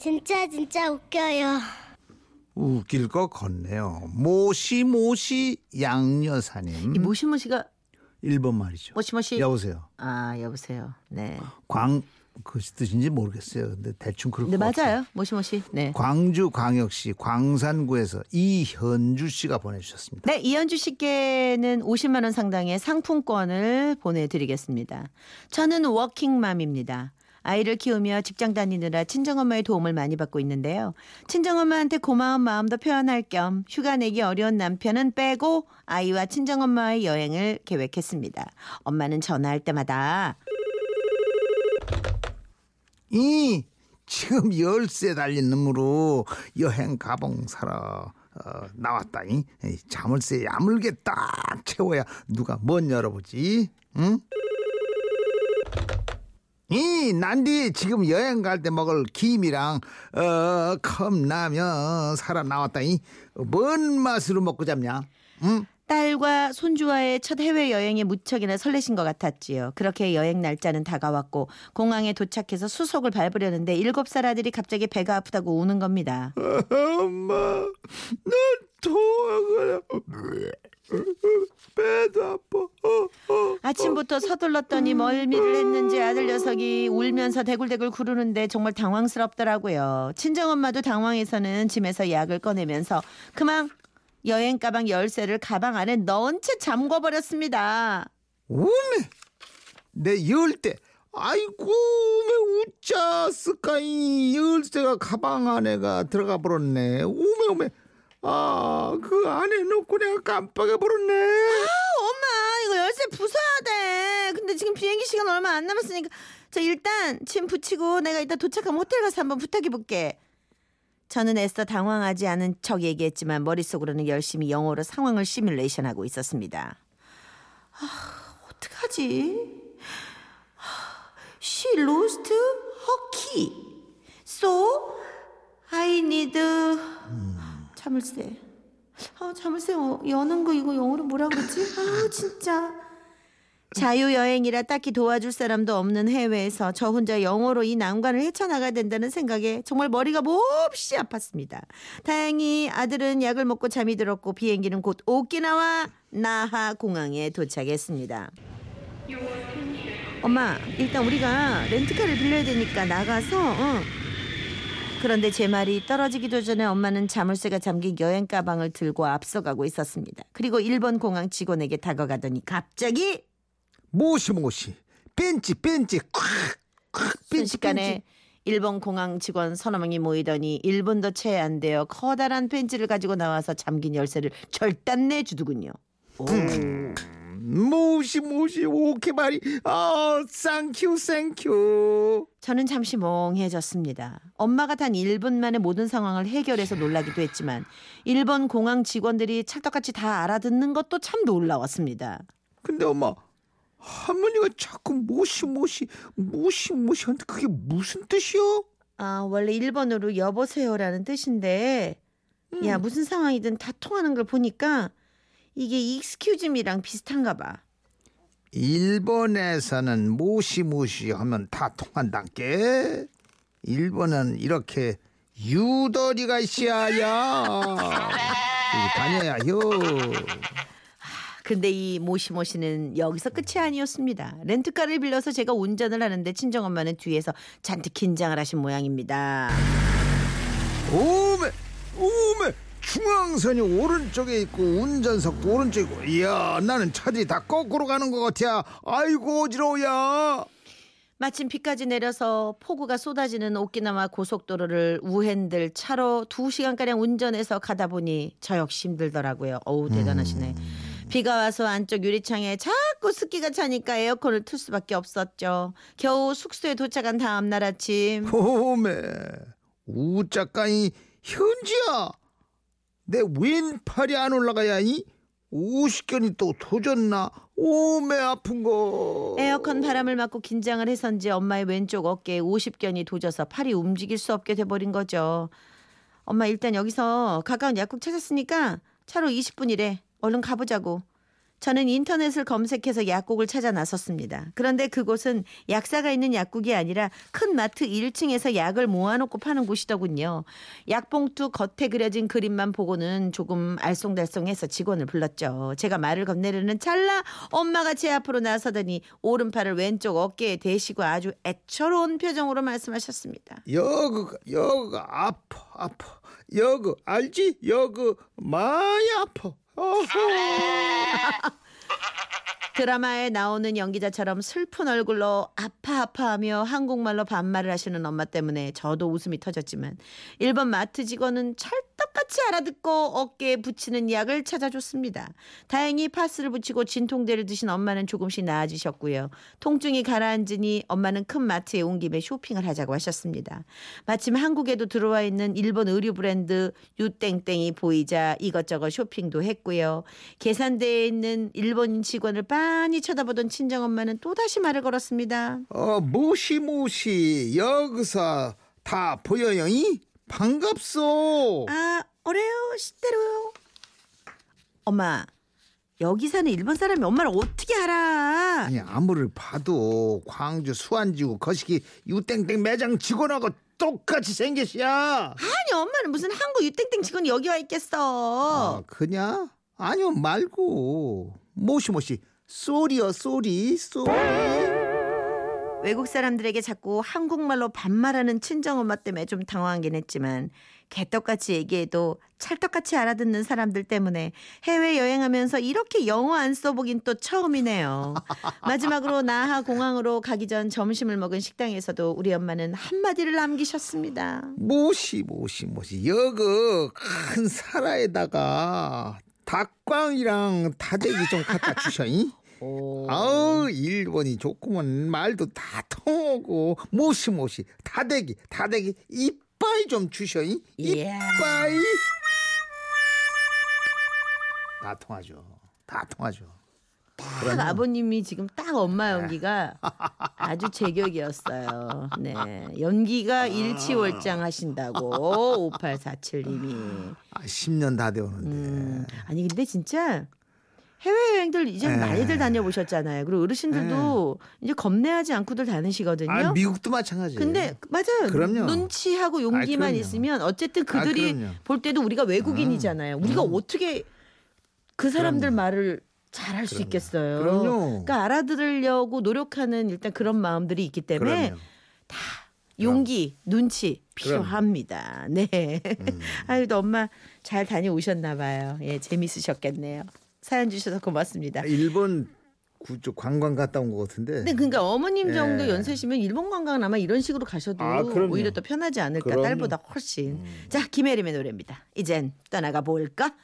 진짜 진짜 웃겨요. 웃길 것 같네요. 모시모시 양여사님. 이 모시모시가 1번 말이죠. 모시모시. 여보세요. 아 여보세요. 네. 광, 그 뜻인지 모르겠어요. 근데 대충 그럴 네 것. 맞아요. 모시모시. 네. 광주 광역시 광산구에서 이현주 씨가 보내주셨습니다. 네, 이현주 씨께는 50만 원 상당의 상품권을 보내드리겠습니다. 저는 워킹맘입니다. 아이를 키우며 직장 다니느라 친정엄마의 도움을 많이 받고 있는데요. 친정엄마한테 고마운 마음도 표현할 겸 휴가 내기 어려운 남편은 빼고 아이와 친정엄마의 여행을 계획했습니다. 엄마는 전화할 때마다 이 지금 열쇠 달린 놈으로 여행 가봉 사러 어, 나왔다. 이 에이, 자물쇠 야물게 딱 채워야 누가 뭔 열어보지? 응? 이 난디 지금 여행 갈 때 먹을 김이랑 어 컵라면 사러 나왔다. 이뭔 맛으로 먹고 잡냐? 응? 딸과 손주와의 첫 해외 여행에 무척이나 설레신 것 같았지요. 그렇게 여행 날짜는 다가왔고 공항에 도착해서 수속을 밟으려는데 일곱 살 아들이 갑자기 배가 아프다고 우는 겁니다. 엄마, 난 토하거나 배도 아파. 어, 어. 아침부터 서둘렀더니 멀미를 했는지 아들 녀석이 울면서 대굴대굴 구르는데 정말 당황스럽더라고요. 친정엄마도 당황해서는 짐에서 약을 꺼내면서 그만 여행 가방 열쇠를 가방 안에 넣은 채 잠궈버렸습니다. 오메, 내 열대. 아이고, 왜 웃자스까 이 열쇠가 가방 안에가 들어가 버렸네. 오메 오메. 아, 그 안에 넣고 내가 깜빡해 버렸네. 엄마 이거 열쇠 부숴야 돼. 근데 지금 비행기 시간 얼마 안 남았으니까 저 일단 짐 붙이고 내가 이따 도착하면 호텔 가서 한번 부탁해 볼게. 저는 애써 당황하지 않은 척 얘기했지만 머릿속으로는 열심히 영어로 상황을 시뮬레이션하고 있었습니다. 아, 어떡하지? 아, She lost her key. So I need 자물쇠. 아, 자물쇠 어, 여는 거 이거 영어로 뭐라 그러지? 아, 진짜. 자유여행이라 딱히 도와줄 사람도 없는 해외에서 저 혼자 영어로 이 난관을 헤쳐나가야 된다는 생각에 정말 머리가 몹시 아팠습니다. 다행히 아들은 약을 먹고 잠이 들었고 비행기는 곧 오키나와 나하 공항에 도착했습니다. 엄마, 일단 우리가 렌트카를 빌려야 되니까 나가서 어. 그런데 제 말이 떨어지기도 전에 엄마는 자물쇠가 잠긴 여행 가방을 들고 앞서가고 있었습니다. 그리고 일본 공항 직원에게 다가가더니 갑자기 모시 모시. 벤치, 벤치. 콱, 콱, 벤치, 순식간에 벤치. 일본 공항 직원 서너 명이 모이더니 1분도 채 안 되어 커다란 벤치를 가지고 나와서 잠긴 열쇠를 절단 내 주더군요. 오. もしもし 오케이바리. 아, thank you, thank you. 저는 잠시 멍해졌습니다. 엄마가 단 1분 만에 모든 상황을 해결해서 놀라기도 했지만 일본 공항 직원들이 찰떡같이 다 알아듣는 것도 참 놀라웠습니다. 근데 엄마 할머니가 자꾸 もしもし もしもし 하는데 그게 무슨 뜻이요? 아, 원래 일본어로 여보세요라는 뜻인데 야, 무슨 상황이든 다 통하는 걸 보니까 이게 me랑 비슷한가 봐. 일본에서는 모시모시 하면 다 통한단께 일본은 이렇게 유도리가 있어야 다녀야 요 근데 이 모시모시는 여기서 끝이 아니었습니다. 렌트카를 빌려서 제가 운전을 하는데 친정엄마는 뒤에서 잔뜩 긴장을 하신 모양입니다. 오메 오메 중앙선이 오른쪽에 있고 운전석도 오른쪽이고 이야 나는 차들이 다 거꾸로 가는 것 같아 아이고 어지러워야 마침 비까지 내려서 폭우가 쏟아지는 오키나와 고속도로를 우핸들 차로 두시간가량 운전해서 가다 보니 저 역시 힘들더라고요. 어우 대단하시네. 비가 와서 안쪽 유리창에 자꾸 습기가 차니까 에어컨을 틀 수밖에 없었죠. 겨우 숙소에 도착한 다음 날 아침 오메 우짜까이 현지야 내 왼팔이 안 올라가야 이 50견이 또 도졌나 오메 아픈 거 에어컨 바람을 맞고 긴장을 해선지 엄마의 왼쪽 어깨에 50견이 도져서 팔이 움직일 수 없게 돼버린 거죠. 엄마 일단 여기서 가까운 약국 찾았으니까 차로 20분이래. 얼른 가보자고. 저는 인터넷을 검색해서 약국을 찾아 나섰습니다. 그런데 그곳은 약사가 있는 약국이 아니라 큰 마트 1층에서 약을 모아놓고 파는 곳이더군요. 약봉투 겉에 그려진 그림만 보고는 조금 알쏭달쏭해서 직원을 불렀죠. 제가 말을 건네려는 찰나 엄마가 제 앞으로 나서더니 오른팔을 왼쪽 어깨에 대시고 아주 애처로운 표정으로 말씀하셨습니다. 여그가 여그가 아파 아파 여그 알지 여그 많이 아파. 드라마에 나오는 연기자처럼 슬픈 얼굴로 아파 아파하며 한국말로 반말을 하시는 엄마 때문에 저도 웃음이 터졌지만 일본 마트 직원은 찰 떡같이 알아듣고 어깨에 붙이는 약을 찾아줬습니다. 다행히 파스를 붙이고 진통제를 드신 엄마는 조금씩 나아지셨고요. 통증이 가라앉으니 엄마는 큰 마트에 온 김에 쇼핑을 하자고 하셨습니다. 마침 한국에도 들어와 있는 일본 의류 브랜드 유땡땡이 보이자 이것저것 쇼핑도 했고요. 계산대에 있는 일본 직원을 빤히 쳐다보던 친정엄마는 또다시 말을 걸었습니다. 어 무시무시 여기서 다 보여요 이 반갑소 아, 어래요, 시대로요. 엄마, 여기 사는 일본 사람이 엄마를 어떻게 알아? 아니 아무리 봐도 광주 수안지구 거시기 유땡땡 매장 직원하고 똑같이 생겼이야 아니, 엄마는 무슨 한국 유땡땡 직원이 여기 와 있겠어. 아 그냐 아니요 말고 모시모시 sorry요 sorry sorry 외국 사람들에게 자꾸 한국말로 반말하는 친정엄마 때문에 좀 당황하긴 했지만 개떡같이 얘기해도 찰떡같이 알아듣는 사람들 때문에 해외 여행하면서 이렇게 영어 안 써보긴 또 처음이네요. 마지막으로 나하 공항으로 가기 전 점심을 먹은 식당에서도 우리 엄마는 한마디를 남기셨습니다. もしもし もし. 여그 큰 사라에다가 닭광이랑 다대기 좀 갖다 주셔잉 아우 일본이 좋구먼. 말도 다 통하고. 모시 모시. 다대기 다대기 이빠이 좀 주셔잉 이야. 이빠이 다 통하죠 다 통하죠 딱 아버님이 지금 딱 엄마 연기가 아주 제격이었어요. 네. 연기가 일치월장 하신다고 5847님이. 아, 10년 다 되었는데 음. 아니 근데 진짜 해외여행들 이제 네. 많이들 다녀보셨잖아요. 그리고 어르신들도 이제 겁내하지 않고들 다니시거든요. 아 미국도 마찬가지예요 근데 맞아요. 그럼요. 눈치하고 용기만 그럼요. 있으면 어쨌든 아, 그들이 그럼요. 볼 때도 우리가 외국인이잖아요. 우리가 어떻게 그 사람들 그럼요. 말을 잘할 수. 있겠어요. 그럼요. 그러니까 알아들으려고 노력하는 일단 그런 마음들이 있기 때문에 그럼요. 용기, 눈치 그럼요. 필요합니다. 네. 음. 아유, 또 엄마 잘 다녀오셨나 봐요. 예, 재밌으셨겠네요. 사연 주셔서 고맙습니다. 일본 그쪽 관광 갔다 온 것 같은데 근데 그러니까 어머님 예. 정도 연세시면 일본 관광은 아마 이런 식으로 가셔도 아. 오히려 더 편하지 않을까 그럼요. 음. 딸보다 훨씬. 자 김혜림의 노래입니다. 이젠 떠나가 볼까?